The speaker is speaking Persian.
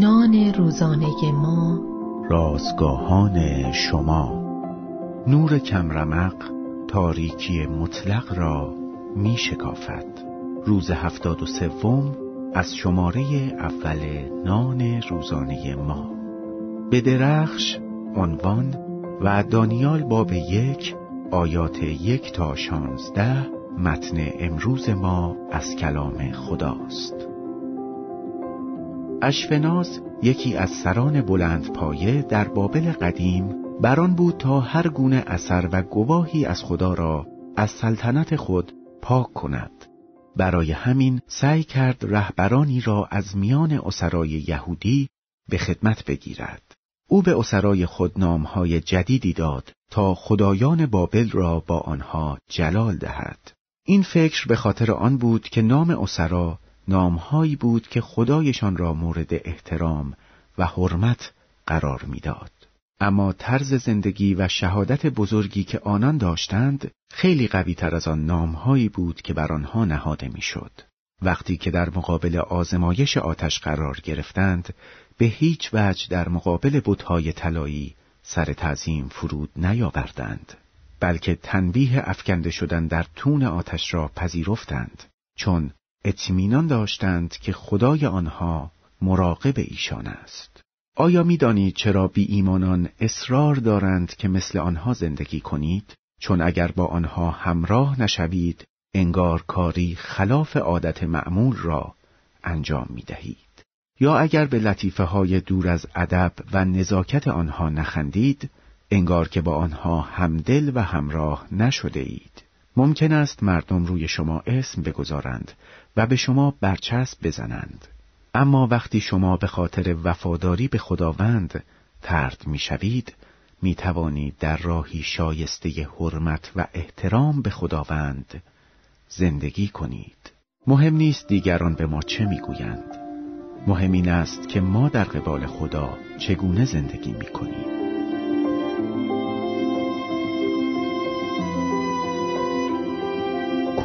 نان روزانه ما. رازگاهان شما. نور کمرمق تاریکی مطلق را می شکافد. روز هفتاد و سوم از شماره اول نان روزانه ما. به درخش عنوان و دانیال باب یک آیات یک تا شانزده متن امروز ما از کلام خداست. اشفناز یکی از سران بلند پایه در بابل قدیم بران بود تا هر گونه اثر و گواهی از خدا را از سلطنت خود پاک کند. برای همین سعی کرد رهبرانی را از میان اسرای یهودی به خدمت بگیرد. او به اسرای خود نامهای جدیدی داد تا خدایان بابل را با آنها جلال دهد. این فکر به خاطر آن بود که نام اسرا نامهایی بود که خدایشان را مورد احترام و حرمت قرار می‌داد. اما طرز زندگی و شهادت بزرگی که آنان داشتند خیلی قوی تر از آن نامهایی بود که بر آنها نهاده می‌شد. وقتی که در مقابل آزمایش آتش قرار گرفتند به هیچ وجه در مقابل بتهای طلایی سر تعظیم فرود نیاوردند بلکه تنبیه افکنده شدن در تون آتش را پذیرفتند چون اطمینان داشتند که خدای آنها مراقب ایشان است آیا می‌دانید چرا بی ایمانان اصرار دارند که مثل آنها زندگی کنید چون اگر با آنها همراه نشوید انگار کاری خلاف عادت معمول را انجام می دهید. یا اگر به لطیفه های دور از ادب و نزاکت آنها نخندید انگار که با آنها همدل و همراه نشده اید. ممکن است مردم روی شما اسم بگذارند و به شما برچسب بزنند. اما وقتی شما به خاطر وفاداری به خداوند ترد می‌شوید می توانید در راهی شایسته حرمت و احترام به خداوند زندگی کنید. مهم نیست دیگران به ما چه می‌گویند. مهم این است که ما در قبال خدا چگونه زندگی می کنیم.